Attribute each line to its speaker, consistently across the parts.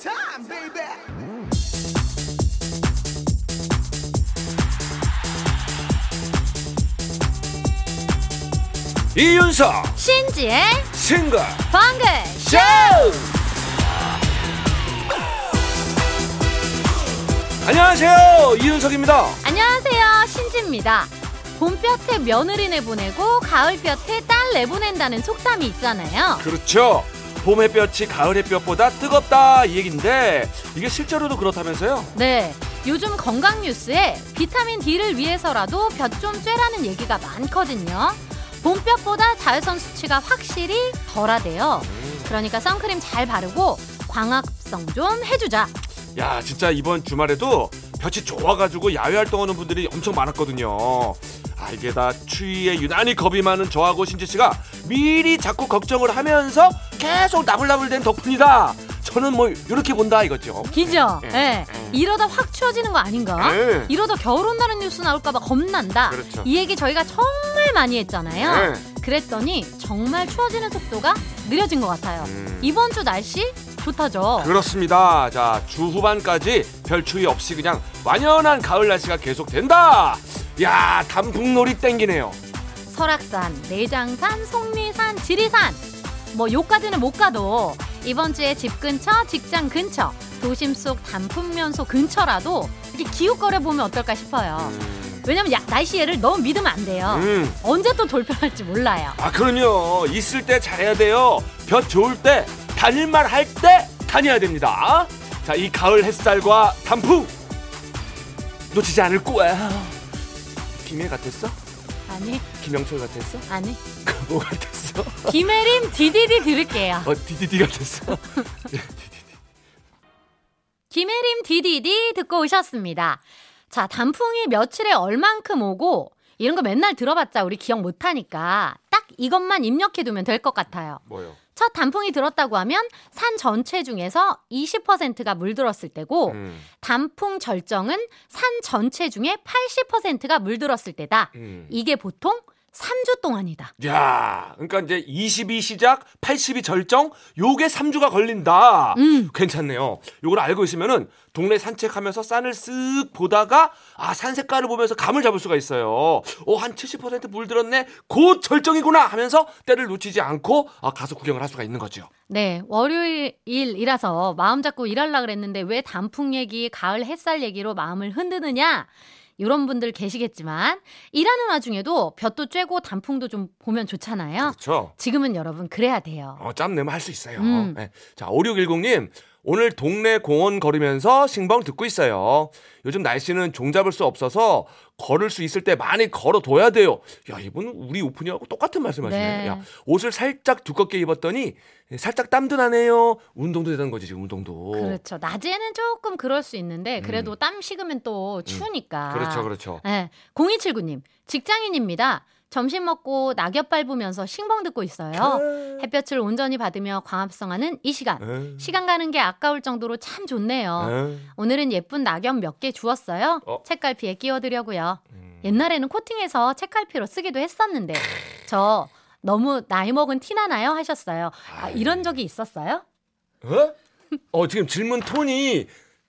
Speaker 1: time, baby.
Speaker 2: 이윤석
Speaker 3: 신지의
Speaker 2: 싱글
Speaker 3: 방글
Speaker 2: 쇼! 안녕하세요 이윤석입니다.
Speaker 3: 안녕하세요 신지입니다. 봄볕에 며느리네 보내고 가을볕에 딸 내보낸다는 속담이 있잖아요.
Speaker 2: 그렇죠 봄 햇볕이 가을 햇볕보다 뜨겁다 이 얘긴데 이게 실제로도 그렇다면서요?
Speaker 3: 네. 요즘 건강 뉴스에 비타민 D를 위해서라도 볕 좀 쬐라는 얘기가 많거든요. 봄볕보다 자외선 수치가 확실히 덜하대요. 그러니까 선크림 잘 바르고 광합성 좀 해주자.
Speaker 2: 야 진짜 이번 주말에도 볕이 좋아가지고 야외 활동하는 분들이 엄청 많았거든요 아 이게 다 추위에 유난히 겁이 많은 저하고 신지 씨가 미리 자꾸 걱정을 하면서 계속 나불나불된 덕분이다 저는 뭐 이렇게 본다 이거죠
Speaker 3: 기죠?
Speaker 2: 예,
Speaker 3: 예.
Speaker 2: 예.
Speaker 3: 이러다 확 추워지는 거 아닌가?
Speaker 2: 예.
Speaker 3: 이러다 겨울 온다는 뉴스 나올까봐 겁난다.
Speaker 2: 그렇죠.
Speaker 3: 이 얘기 저희가 정말 많이 했잖아요.
Speaker 2: 예.
Speaker 3: 그랬더니 정말 추워지는 속도가 느려진 것 같아요.
Speaker 2: 음.
Speaker 3: 이번 주 날씨 좋다죠?
Speaker 2: 그렇습니다. 자, 주 후반까지 별 추위 없이 그냥 완연한 가을 날씨가 계속된다. 야, 단풍놀이 땡기네요.
Speaker 3: 설악산, 내장산, 속리산, 지리산. 뭐 요까지는 못 가도 이번 주에 집 근처, 직장 근처, 도심 속 단풍면소 근처라도 이렇게 기웃거려 보면 어떨까 싶어요. 왜냐면 야- 날씨 예를 너무 믿으면 안 돼요.
Speaker 2: 음.
Speaker 3: 언제 또 돌변할지 몰라요.
Speaker 2: 아, 그럼요. 있을 때 잘해야 돼요. 볕 좋을 때, 다닐만 할 때 다녀야 됩니다. 자, 이 가을 햇살과 단풍 놓치지 않을 거야. 김해 같았어?
Speaker 3: 아니,
Speaker 2: 김영철 같았어?
Speaker 3: 아니.
Speaker 2: 뭐 같았어?
Speaker 3: 김혜림 디디디 들을게요.
Speaker 2: 어, 디디디 같았어?
Speaker 3: 김혜림 디디디 듣고 오셨습니다. 자, 단풍이 며칠에 얼만큼 오고 이런 거 맨날 들어봤자 우리 기억 못하니까 딱 이것만 입력해두면 될 것 같아요.
Speaker 2: 뭐요?
Speaker 3: 첫 단풍이 들었다고 하면 산 전체 중에서 20%가 물들었을 때고
Speaker 2: 음,
Speaker 3: 단풍 절정은 산 전체 중에 80%가 물들었을 때다.
Speaker 2: 음.
Speaker 3: 이게 보통 3주 동안이다.
Speaker 2: 야, 그러니까 이제 20이 시작, 80이 절정, 요게 3주가 걸린다.
Speaker 3: 음.
Speaker 2: 괜찮네요. 요걸 알고 있으면은 동네 산책하면서 산을 쓱 보다가 아, 산 색깔을 보면서 감을 잡을 수가 있어요. 오, 한70% 물들었네. 곧 절정이구나 하면서 때를 놓치지 않고 아, 가서 구경을 할 수가 있는 거죠.
Speaker 3: 네, 월요일이라서 마음 잡고 일하려 그랬는데 왜 단풍 얘기, 가을 햇살 얘기로 마음을 흔드느냐? 이런 분들 계시겠지만 일하는 와중에도 볕도 쬐고 단풍도 좀 보면 좋잖아요.
Speaker 2: 그렇죠.
Speaker 3: 지금은 여러분 그래야 돼요.
Speaker 2: 어, 짬 내면 할 수 있어요.
Speaker 3: 음.
Speaker 2: 네. 자, 5610님. 오늘 동네 공원 걸으면서 싱벙 듣고 있어요. 요즘 날씨는 종잡을 수 없어서 걸을 수 있을 때 많이 걸어둬야 돼요. 야, 이분은 우리 오프닝하고 똑같은 말씀 하시네.
Speaker 3: 네.
Speaker 2: 야, 옷을 살짝 두껍게 입었더니 살짝 땀도 나네요. 운동도 되는 거지, 지금 운동도.
Speaker 3: 그렇죠. 낮에는 조금 그럴 수 있는데 그래도 땀 식으면 또 추우니까.
Speaker 2: 음. 그렇죠, 그렇죠.
Speaker 3: 네, 0279님 직장인입니다. 점심 먹고 낙엽 밟으면서 싱벙 듣고 있어요. 햇볕을 온전히 받으며 광합성하는 이 시간.
Speaker 2: 에,
Speaker 3: 시간 가는 게 아까울 정도로 참 좋네요.
Speaker 2: 에.
Speaker 3: 오늘은 예쁜 낙엽 몇 개 주웠어요.
Speaker 2: 어?
Speaker 3: 책갈피에 끼워드려고요.
Speaker 2: 음.
Speaker 3: 옛날에는 코팅해서 책갈피로 쓰기도 했었는데 저 너무 나이 먹은 티 나나요 하셨어요. 아, 이런 적이 있었어요?
Speaker 2: 어? 어, 지금 질문 톤이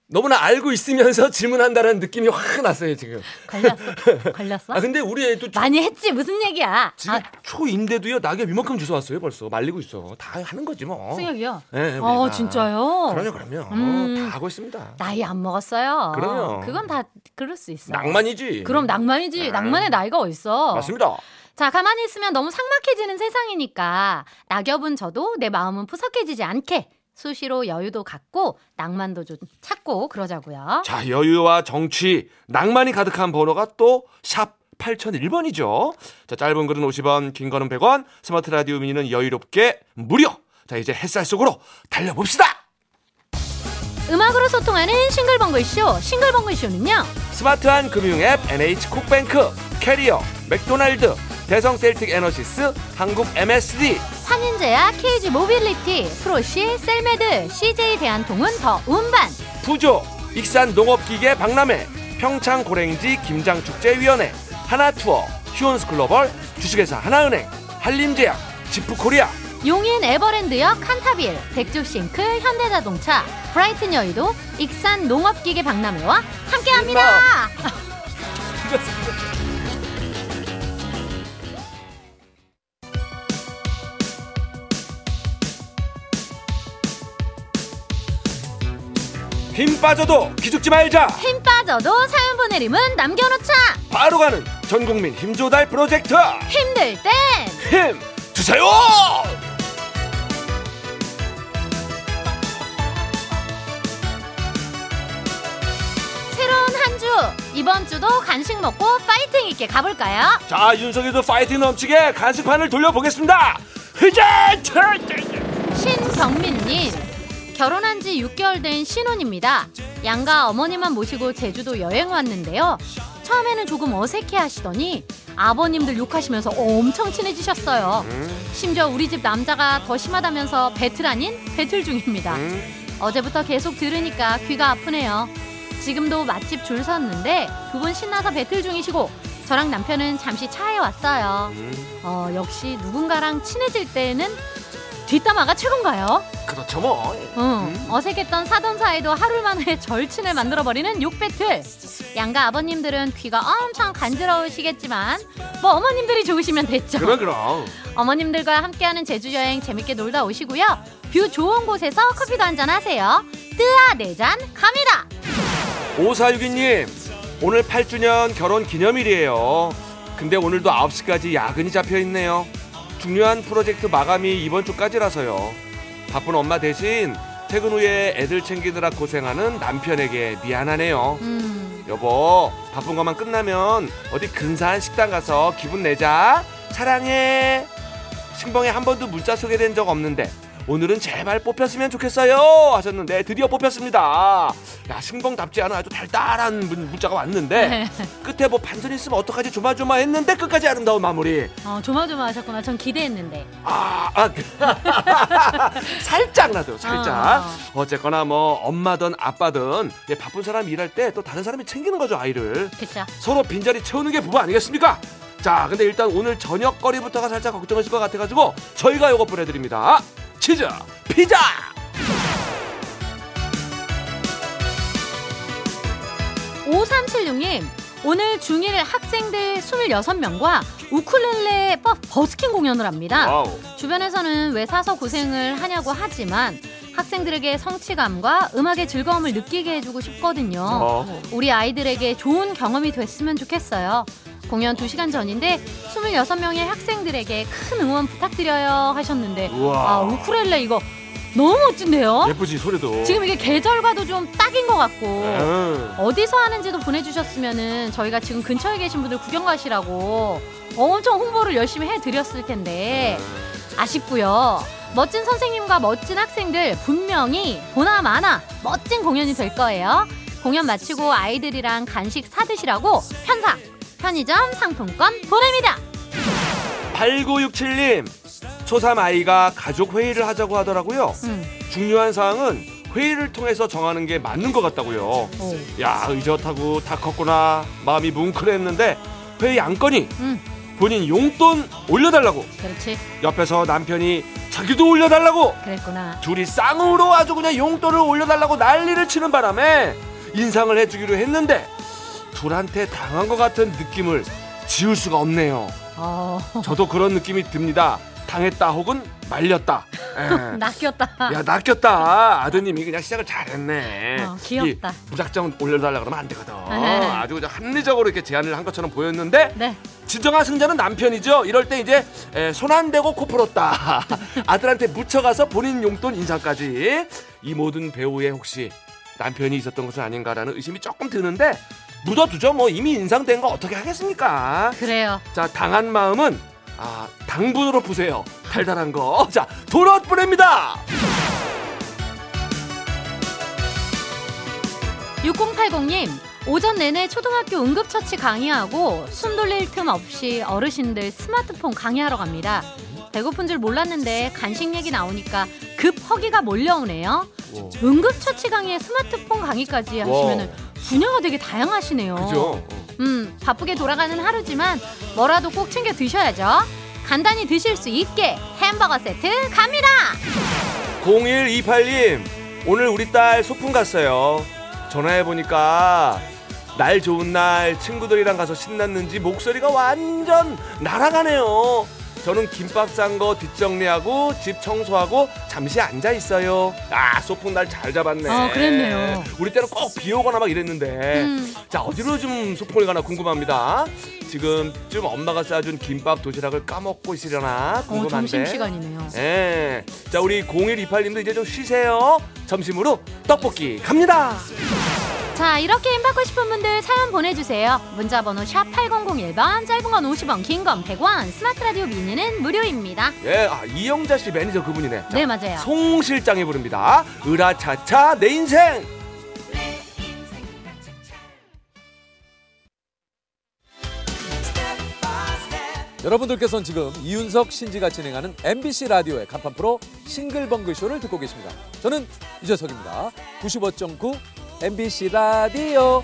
Speaker 2: 너무나 알고 있으면서 질문한다는 느낌이 확 났어요, 지금.
Speaker 3: 걸렸어? 걸렸어?
Speaker 2: 아, 근데 우리 애도
Speaker 3: 많이 했지 무슨 얘기야?
Speaker 2: 지금
Speaker 3: 아,
Speaker 2: 초인데도요 낙엽 이만큼 주워 왔어요 벌써 말리고 있어 다 하는 거지 뭐
Speaker 3: 승혁이요?
Speaker 2: 네,
Speaker 3: 어. 진짜요?
Speaker 2: 그럼요 그럼요
Speaker 3: 음.
Speaker 2: 다 하고 있습니다
Speaker 3: 나이 안 먹었어요.
Speaker 2: 그럼요.
Speaker 3: 그건 다 그럴 수 있어.
Speaker 2: 낭만이지
Speaker 3: 그럼 낭만이지.
Speaker 2: 네.
Speaker 3: 낭만의 나이가 어딨어?
Speaker 2: 맞습니다
Speaker 3: 자, 가만히 있으면 너무 삭막해지는 세상이니까 낙엽은 저도 내 마음은 푸석해지지 않게 수시로 여유도 갖고 낭만도 좀 찾고 그러자고요.
Speaker 2: 자 여유와 정취 낭만이 가득한 번호가 또 샵 8001번이죠 자 짧은 글은 50원 긴 거는 100원 스마트 라디오 미니는 여유롭게 무료 자 이제 햇살 속으로 달려봅시다
Speaker 3: 음악으로 소통하는 싱글벙글쇼. 싱글벙글쇼는요.
Speaker 2: 스마트한 금융 앱 NH콕뱅크 캐리어 맥도날드 대성 셀틱 에너시스 한국 MSD
Speaker 3: 환인제약 KG 모빌리티, 프로시, 셀메드, CJ 대한통운 더 운반.
Speaker 2: 부조 익산 농업기계 박람회 평창 고랭지 김장축제위원회 하나투어 휴온스 글로벌 주식회사 하나은행 한림제약 지프코리아
Speaker 3: 용인 에버랜드역 칸타빌, 백조씽크, 현대자동차, 브라이튼 여의도, 익산 농업기계 박람회와 함께합니다.
Speaker 2: 힘 빠져도 기죽지 말자.
Speaker 3: 힘 빠져도 사연 보내림은 남겨놓자.
Speaker 2: 바로 가는 전국민 힘조달 프로젝트
Speaker 3: 힘들
Speaker 2: 땐힘 주세요.
Speaker 3: 새로운 한 주 이번 주도 간식 먹고 파이팅 있게 가볼까요?
Speaker 2: 자 윤석이도 파이팅 넘치게 간식판을 돌려보겠습니다. 흐자
Speaker 3: 신경민님 결혼한 지 6개월 된 신혼입니다. 양가 어머니만 모시고 제주도 여행 왔는데요. 처음에는 조금 어색해 하시더니 아버님들 욕하시면서 엄청 친해지셨어요. 심지어 우리 집 남자가 더 심하다면서 배틀 아닌 배틀 중입니다. 어제부터 계속 들으니까 귀가 아프네요. 지금도 맛집 줄 섰는데 두 분 신나서 배틀 중이시고 저랑 남편은 잠시 차에 왔어요. 어, 역시 누군가랑 친해질 때는 뒷담화가 최고인가요?
Speaker 2: 그렇죠 뭐.
Speaker 3: 응. 어색했던 사돈 사이도 하루 만에 절친을 만들어버리는 욕 배틀. 양가 아버님들은 귀가 엄청 간지러우시겠지만 뭐 어머님들이 좋으시면 됐죠.
Speaker 2: 그럼 그럼.
Speaker 3: 어머님들과 함께하는 제주 여행 재밌게 놀다 오시고요. 뷰 좋은 곳에서 커피도 한잔 하세요. 뜨아 네잔 갑니다.
Speaker 2: 5462님 오늘 8주년 결혼 기념일이에요. 근데 오늘도 9시까지 야근이 잡혀 있네요. 중요한 프로젝트 마감이 이번 주까지라서요. 바쁜 엄마 대신 퇴근 후에 애들 챙기느라 고생하는 남편에게 미안하네요.
Speaker 3: 음,
Speaker 2: 여보, 바쁜 것만 끝나면 어디 근사한 식당 가서 기분 내자. 사랑해. 신봉에 한 번도 문자 소개된 적 없는데 오늘은 제발 뽑혔으면 좋겠어요 하셨는데 드디어 뽑혔습니다. 야 신봉답지 않은 아주 달달한 문, 문자가 왔는데
Speaker 3: 네.
Speaker 2: 끝에 뭐 반전 있으면 어떡하지 조마조마했는데 끝까지 아름다운 마무리.
Speaker 3: 어, 조마조마하셨구나. 전 기대했는데.
Speaker 2: 아, 아 그- 살짝 나도 살짝.
Speaker 3: 어.
Speaker 2: 어쨌거나 뭐 엄마든 아빠든 예, 바쁜 사람 일할 때 또 다른 사람이 챙기는 거죠 아이를.
Speaker 3: 그쵸.
Speaker 2: 서로 빈자리 채우는 게 부부 아니겠습니까? 자, 근데 일단 오늘 저녁 거리부터가 살짝 걱정하실 것 같아가지고 저희가 요거 보내드립니다. 치즈 피자.
Speaker 3: 5376님, 오늘 중1 학생들 26명과 우쿨렐레 버- 버스킹 공연을 합니다.
Speaker 2: 와우.
Speaker 3: 주변에서는 왜 사서 고생을 하냐고 하지만 학생들에게 성취감과 음악의 즐거움을 느끼게 해주고 싶거든요.
Speaker 2: 어.
Speaker 3: 우리 아이들에게 좋은 경험이 됐으면 좋겠어요. 공연 2시간 전인데 26명의 학생들에게 큰 응원 부탁드려요 하셨는데
Speaker 2: 우와.
Speaker 3: 아 우쿨렐레 이거 너무 멋진데요?
Speaker 2: 예쁘지 소리도.
Speaker 3: 지금 이게 계절과도 좀 딱인 것 같고
Speaker 2: 음.
Speaker 3: 어디서 하는지도 보내주셨으면은 저희가 지금 근처에 계신 분들 구경 가시라고 엄청 홍보를 열심히 해드렸을 텐데 아쉽고요. 멋진 선생님과 멋진 학생들 분명히 보나 마나 멋진 공연이 될 거예요. 공연 마치고 아이들이랑 간식 사드시라고 편사 편의점 상품권 보냅니다.
Speaker 2: 8967님 초3 아이가 가족 회의를 하자고 하더라고요.
Speaker 3: 음,
Speaker 2: 중요한 사항은 회의를 통해서 정하는 게 맞는 것 같다고요.
Speaker 3: 오,
Speaker 2: 야 의젓하고 다 컸구나 마음이 뭉클했는데 회의 안건이
Speaker 3: 음,
Speaker 2: 본인 용돈 올려달라고
Speaker 3: 그렇지,
Speaker 2: 옆에서 남편이 자기도 올려달라고
Speaker 3: 그랬구나.
Speaker 2: 둘이 쌍으로 아주 그냥 용돈을 올려달라고 난리를 치는 바람에 인상을 해주기로 했는데 둘한테 당한 것 같은 느낌을 지울 수가 없네요.
Speaker 3: 어,
Speaker 2: 저도 그런 느낌이 듭니다. 당했다 혹은 말렸다. 예.
Speaker 3: 낚였다.
Speaker 2: 야 낚였다 아드님이 그냥 시작을 잘했네
Speaker 3: 어, 귀엽다.
Speaker 2: 이 무작정 올려달라 그러면 안 되거든. 아주 그냥 합리적으로 이렇게 제안을 한 것처럼 보였는데
Speaker 3: 네,
Speaker 2: 진정한 승자는 남편이죠 이럴 때 이제 손 안 대고 코 풀었다 아들한테 묻혀가서 본인 용돈 인상까지 이 모든 배우에 혹시 남편이 있었던 것은 아닌가라는 의심이 조금 드는데 묻어두죠. 뭐 이미 인상된 거 어떻게 하겠습니까?
Speaker 3: 그래요.
Speaker 2: 자 당한 마음은 아 당분으로 푸세요. 달달한 거 자 도넛 보냅니다.
Speaker 3: 6080님, 오전 내내 초등학교 응급처치 강의하고 숨 돌릴 틈 없이 어르신들 스마트폰 강의하러 갑니다. 배고픈 줄 몰랐는데 간식 얘기 나오니까 급 허기가 몰려오네요. 응급처치 강의에 스마트폰 강의까지 하시면은 분야가 되게 다양하시네요.
Speaker 2: 그죠
Speaker 3: 음, 바쁘게 돌아가는 하루지만 뭐라도 꼭 챙겨 드셔야죠. 간단히 드실 수 있게 햄버거 세트 갑니다.
Speaker 2: 0128님 오늘 우리 딸 소풍 갔어요 전화해 보니까 날 좋은 날 친구들이랑 가서 신났는지 목소리가 완전 날아가네요 저는 김밥 싼 거 뒷정리하고 집 청소하고 잠시 앉아 있어요 아 소풍 날 잘 잡았네
Speaker 3: 어, 그랬네요.
Speaker 2: 우리 때는 꼭 비 오거나 막 이랬는데
Speaker 3: 음.
Speaker 2: 자 어디로 좀 소풍을 가나 궁금합니다 지금쯤 엄마가 싸준 김밥 도시락을 까먹고 있으려나
Speaker 3: 어,
Speaker 2: 궁금한데
Speaker 3: 점심 시간이네요.
Speaker 2: 예. 자, 우리 0128님도 이제 좀 쉬세요. 점심으로 떡볶이 갑니다.
Speaker 3: 자, 이렇게 힘 받고 싶은 분들 사연 보내주세요. 문자번호 샵 8001번, 짧은 건 50원, 긴 건 100원, 스마트 라디오 미니는 무료입니다.
Speaker 2: 예, 아, 이영자 씨 매니저 그분이네. 자,
Speaker 3: 네, 맞아요.
Speaker 2: 송 실장이 부릅니다. 으라차차 내 인생.
Speaker 1: 여러분들께서는 지금 이윤석 신지가 진행하는 MBC 라디오의 간판 프로 싱글벙글 쇼를 듣고 계십니다. 저는 유재석입니다. 95.9 MBC 라디오.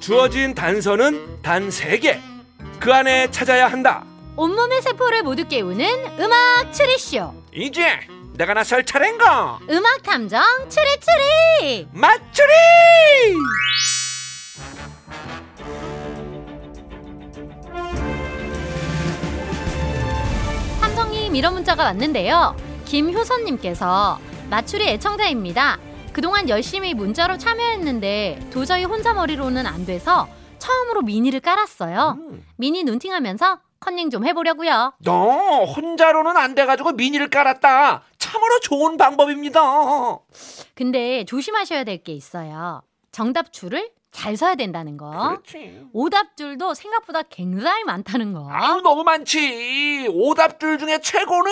Speaker 2: 주어진 단서는 단 세 개. 그 안에 찾아야 한다.
Speaker 3: 온몸의 세포를 모두 깨우는 음악 추리쇼.
Speaker 2: 이제 내가 나설 차례인가?
Speaker 3: 음악 탐정 추리추리.
Speaker 2: 맞추리!
Speaker 3: 이런 문자가 왔는데요. 김효선님께서 맞추리 애청자입니다. 그동안 열심히 문자로 참여했는데 도저히 혼자 머리로는 안 돼서 처음으로 미니를 깔았어요.
Speaker 2: 음.
Speaker 3: 미니 눈팅하면서 컨닝 좀 해보려고요.
Speaker 2: 너 혼자로는 안 돼가지고 미니를 깔았다. 참으로 좋은 방법입니다.
Speaker 3: 근데 조심하셔야 될 게 있어요. 정답줄을 잘 서야 된다는 거.
Speaker 2: 그렇지.
Speaker 3: 오답줄도 생각보다 굉장히 많다는 거.
Speaker 2: 아유 너무 많지. 오답줄 중에 최고는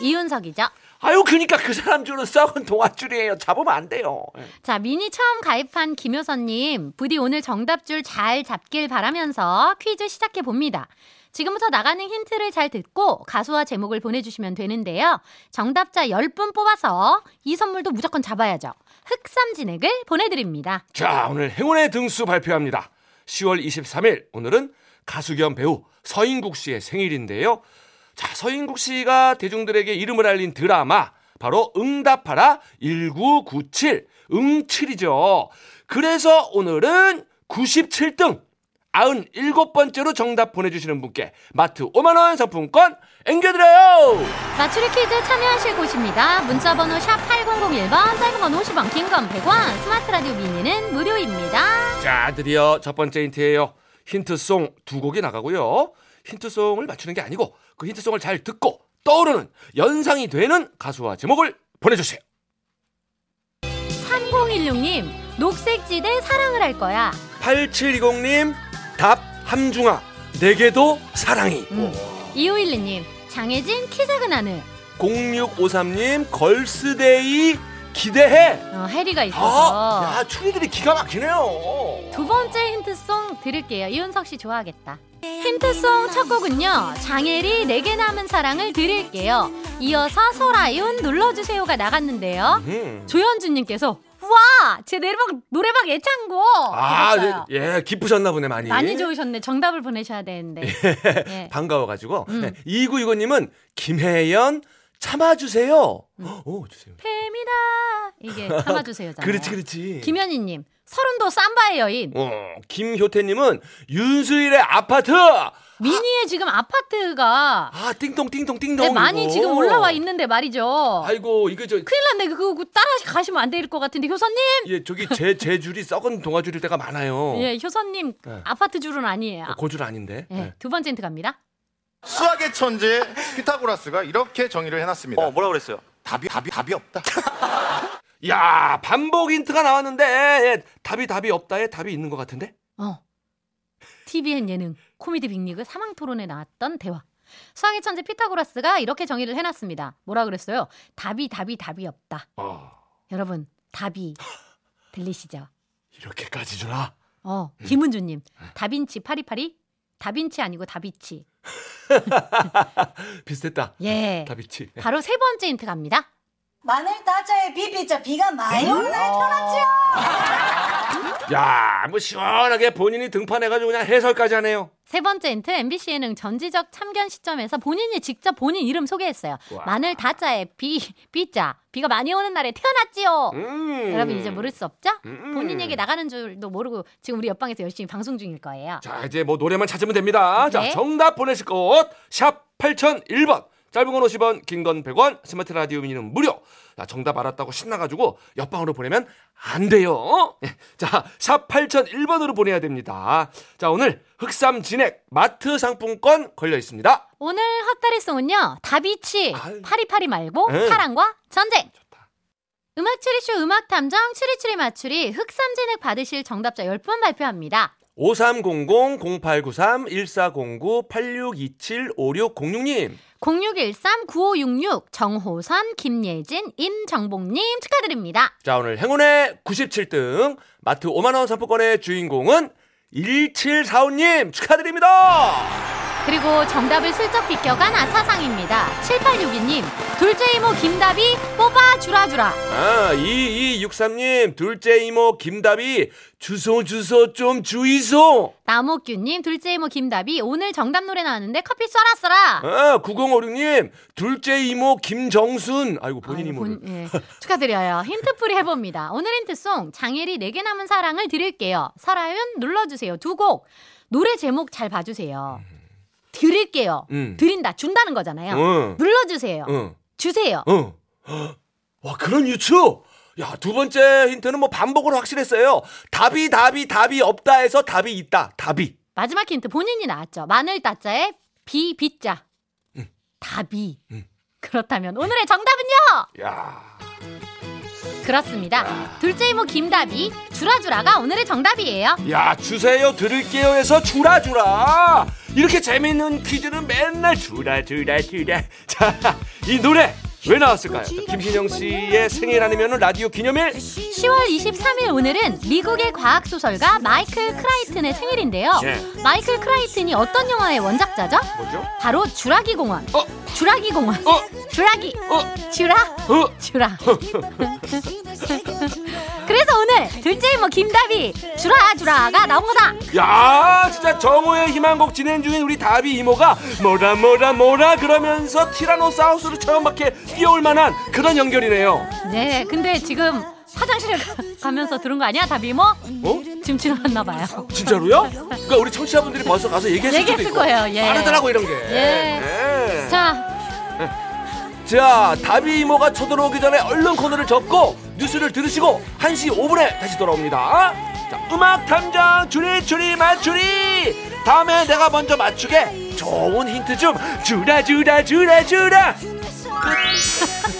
Speaker 3: 이윤석이죠.
Speaker 2: 아유 그니까 그 사람 줄은 썩은 동아줄이에요. 잡으면 안 돼요. 예.
Speaker 3: 자, 미니 처음 가입한 김효선님, 부디 오늘 정답줄 잘 잡길 바라면서 퀴즈 시작해 봅니다. 지금부터 나가는 힌트를 잘 듣고 가수와 제목을 보내주시면 되는데요. 정답자 10분 뽑아서 이 선물도 무조건 잡아야죠. 흑삼 진액을 보내드립니다.
Speaker 2: 자 오늘 행운의 등수 발표합니다. 10월 23일 오늘은 가수 겸 배우 서인국 씨의 생일인데요. 자 서인국 씨가 대중들에게 이름을 알린 드라마 바로 응답하라 1997 응칠이죠. 그래서 오늘은 97등 97번째로 정답 보내주시는 분께 마트 5만원 상품권 앵겨드려요!
Speaker 3: 맞추리 퀴즈 참여하실 곳입니다. 문자번호 샵 8001번, 짧은 건 50원, 긴 건 100원, 스마트 라디오 미니는 무료입니다.
Speaker 2: 자, 드디어 첫 번째 힌트예요. 힌트송 두 곡이 나가고요. 힌트송을 맞추는 게 아니고 그 힌트송을 잘 듣고 떠오르는 연상이 되는 가수와 제목을 보내주세요.
Speaker 3: 3016님, 녹색지대 사랑을 할 거야.
Speaker 2: 8720님 답 함중아 내게도 사랑이.
Speaker 3: 음. 2512님, 장혜진 키작은 하늘.
Speaker 2: 0653님 걸스데이 기대해.
Speaker 3: 어, 해리가 있어서.
Speaker 2: 아, 야 추리들이 기가 막히네요.
Speaker 3: 두 번째 힌트송 들을게요. 이윤석 씨 좋아하겠다. 힌트송 첫 곡은요. 장혜리 내게 남은 사랑을 들을게요. 이어서 설아윤 눌러주세요가 나갔는데요.
Speaker 2: 음.
Speaker 3: 조현주님께서 와! 제 노래방, 노래방 예창곡!
Speaker 2: 아. 예, 예, 기쁘셨나 보네 많이.
Speaker 3: 많이 좋으셨네. 정답을 보내셔야 되는데. 예.
Speaker 2: 반가워가지고
Speaker 3: 음.
Speaker 2: 네, 2925님은 김혜연 참아주세요. 오 주세요.
Speaker 3: 뱀이다. 이게 참아주세요잖아요.
Speaker 2: 그렇지 그렇지.
Speaker 3: 김현희님, 서른도 삼바의 여인.
Speaker 2: 어, 김효태님은 윤수일의 아파트.
Speaker 3: 미니에 지금 아파트가
Speaker 2: 아 띵동 띵동 띵동.
Speaker 3: 네, 많이
Speaker 2: 이거.
Speaker 3: 지금 올라와 있는데 말이죠.
Speaker 2: 아이고 이거 저.
Speaker 3: 큰일 났네. 그거 따라 가시면 안 될 것 같은데 효선님.
Speaker 2: 예, 저기 제, 제 줄이 썩은 동아 줄일 때가 많아요.
Speaker 3: 예, 효선님
Speaker 2: 네.
Speaker 3: 아파트 줄은 아니에요.
Speaker 2: 어, 고줄 아닌데.
Speaker 3: 예,
Speaker 2: 네.
Speaker 3: 두 번째 힌트 갑니다.
Speaker 4: 수학의 천재 피타고라스가 이렇게 정의를 해놨습니다.
Speaker 5: 어, 뭐라 그랬어요?
Speaker 4: 답이 답이 답이 없다.
Speaker 2: 야 반복 힌트가 나왔는데 예, 답이 답이 없다에 답이 있는 것 같은데.
Speaker 3: 어. TVN 예능 코미디 빅리그 사망 토론에 나왔던 대화. 수학의 천재 피타고라스가 이렇게 정의를 해놨습니다. 뭐라 그랬어요? 답이 답이 답이 없다.
Speaker 2: 어,
Speaker 3: 여러분 답이 들리시죠?
Speaker 2: 이렇게까지 주나?
Speaker 3: 어, 김은주님 다빈치 파리파리 다빈치 아니고 다비치.
Speaker 2: 비슷했다.
Speaker 3: 예.
Speaker 2: 답이치.
Speaker 3: 바로 세 번째 힌트 갑니다.
Speaker 5: 마늘 따자에 비비자 비가 많이 오는 날 편하지요.
Speaker 2: 야, 뭐 시원하게 본인이 등판해가지고 그냥 해설까지 하네요.
Speaker 3: 세 번째 힌트 MBC 예능 전지적 참견 시점에서 본인이 직접 본인 이름 소개했어요.
Speaker 2: 와.
Speaker 3: 마늘 다자에 비 비자 비가 많이 오는 날에 태어났지요.
Speaker 2: 음.
Speaker 3: 여러분 이제 모를 수 없죠?
Speaker 2: 음.
Speaker 3: 본인 얘기 나가는 줄도 모르고 지금 우리 옆방에서 열심히 방송 중일 거예요.
Speaker 2: 자, 이제 뭐 노래만 찾으면 됩니다. 자,
Speaker 3: 네.
Speaker 2: 정답 보내실 곳, 샵 8001번. 짧은 건 50원, 긴 건 100원, 스마트 라디오 미니는 무료. 자, 정답 알았다고 신나가지고 옆방으로 보내면 안 돼요. 예, 자, 샵 8001번으로 보내야 됩니다. 자, 오늘 흑삼 진액 마트 상품권 걸려 있습니다.
Speaker 3: 오늘 헛다리송은요 다비치
Speaker 2: 아유.
Speaker 3: 파리파리 말고
Speaker 2: 네.
Speaker 3: 사랑과 전쟁. 음악 추리쇼 음악 탐정 추리추리 맞추리 흑삼 진액 받으실 정답자 10분 발표합니다.
Speaker 2: 5300-1893-1409-8627-5606님.
Speaker 3: 0613-9566 정호선 김예진 임정복님 축하드립니다.
Speaker 2: 자, 오늘 행운의 97등 마트 5만원 상품권의 주인공은 1745님 축하드립니다!
Speaker 3: 그리고 정답을 슬쩍 비껴간 아차상입니다. 7862님 둘째 이모 김답이 뽑아 주라 주라.
Speaker 2: 아, 2263님, 둘째 이모 김답이 주소 주소 좀 주이소!
Speaker 3: 나목규님 둘째 이모 김답이 오늘 정답 노래 나왔는데 커피 쏴라 쏴라.
Speaker 2: 아, 9056님, 둘째 이모 김정순. 아이고, 본인 이모를.
Speaker 3: 본- 예. 축하드려요. 힌트풀이 해봅니다. 오늘 힌트송 장혜리 내게 남은 사랑을 드릴게요. 설아윤 눌러주세요. 두 곡. 노래 제목 잘 봐주세요. 드릴게요.
Speaker 2: 음.
Speaker 3: 드린다. 준다는 거잖아요.
Speaker 2: 응.
Speaker 3: 눌러주세요.
Speaker 2: 응.
Speaker 3: 주세요.
Speaker 2: 응. 와, 그런 유추! 야, 두 번째 힌트는 뭐 반복으로 확실했어요. 답이, 답이, 답이 없다 해서 답이 있다. 답이.
Speaker 3: 마지막 힌트 본인이 나왔죠. 마늘 따자에 비 비자. 답이. 그렇다면 오늘의 정답은요?
Speaker 2: 야
Speaker 3: 그렇습니다. 둘째 이모 김답이 주라주라가 오늘의 정답이에요.
Speaker 2: 야, 주세요, 드릴게요 해서 주라, 주라. 이렇게 재밌는 퀴즈는 맨날 주라, 주라, 주라. 자, 이 노래 왜 나왔을까요? 김신영 씨의 생일 아니면 라디오 기념일?
Speaker 3: 10월 23일 오늘은 미국의 과학 소설가 마이클 크라이튼의 생일인데요.
Speaker 2: 예.
Speaker 3: 마이클 크라이튼이 어떤 영화의 원작자죠?
Speaker 2: 뭐죠?
Speaker 3: 바로 주라기 공원.
Speaker 2: 어?
Speaker 3: 주라기 공원.
Speaker 2: 어?
Speaker 3: 주라기.
Speaker 2: 어?
Speaker 3: 주라.
Speaker 2: 어?
Speaker 3: 주라. 그래서 오늘 둘째 이모 김답이 주라 주라가 나온 거다.
Speaker 2: 야, 진짜 정오의 희망곡 진행 중인 우리 다비 이모가 뭐라 뭐라 뭐라 그러면서 티라노사우스로 처음 밖에 뛰어올 만한 그런 연결이네요.
Speaker 3: 네, 근데 지금 화장실에 가- 가면서 들은 거 아니야, 이모?
Speaker 2: 어?
Speaker 3: 지금 지나갔나 봐요.
Speaker 2: 진짜로요? 그러니까 우리 청취자분들이 벌써 가서 얘기했을 수도
Speaker 3: 얘기했을
Speaker 2: 있고.
Speaker 3: 거예요, 예.
Speaker 2: 빠르더라고 이런 게.
Speaker 3: 예.
Speaker 2: 예.
Speaker 3: 자,
Speaker 2: 자, 다비 이모가 쳐들어오기 전에 얼른 코너를 접고 뉴스를 들으시고 1시 5분에 다시 돌아옵니다. 자, 음악 탐정 주리 주리 맞추리. 다음에 내가 먼저 맞추게 좋은 힌트 좀 주라 주라 주라 주라. 哈哈。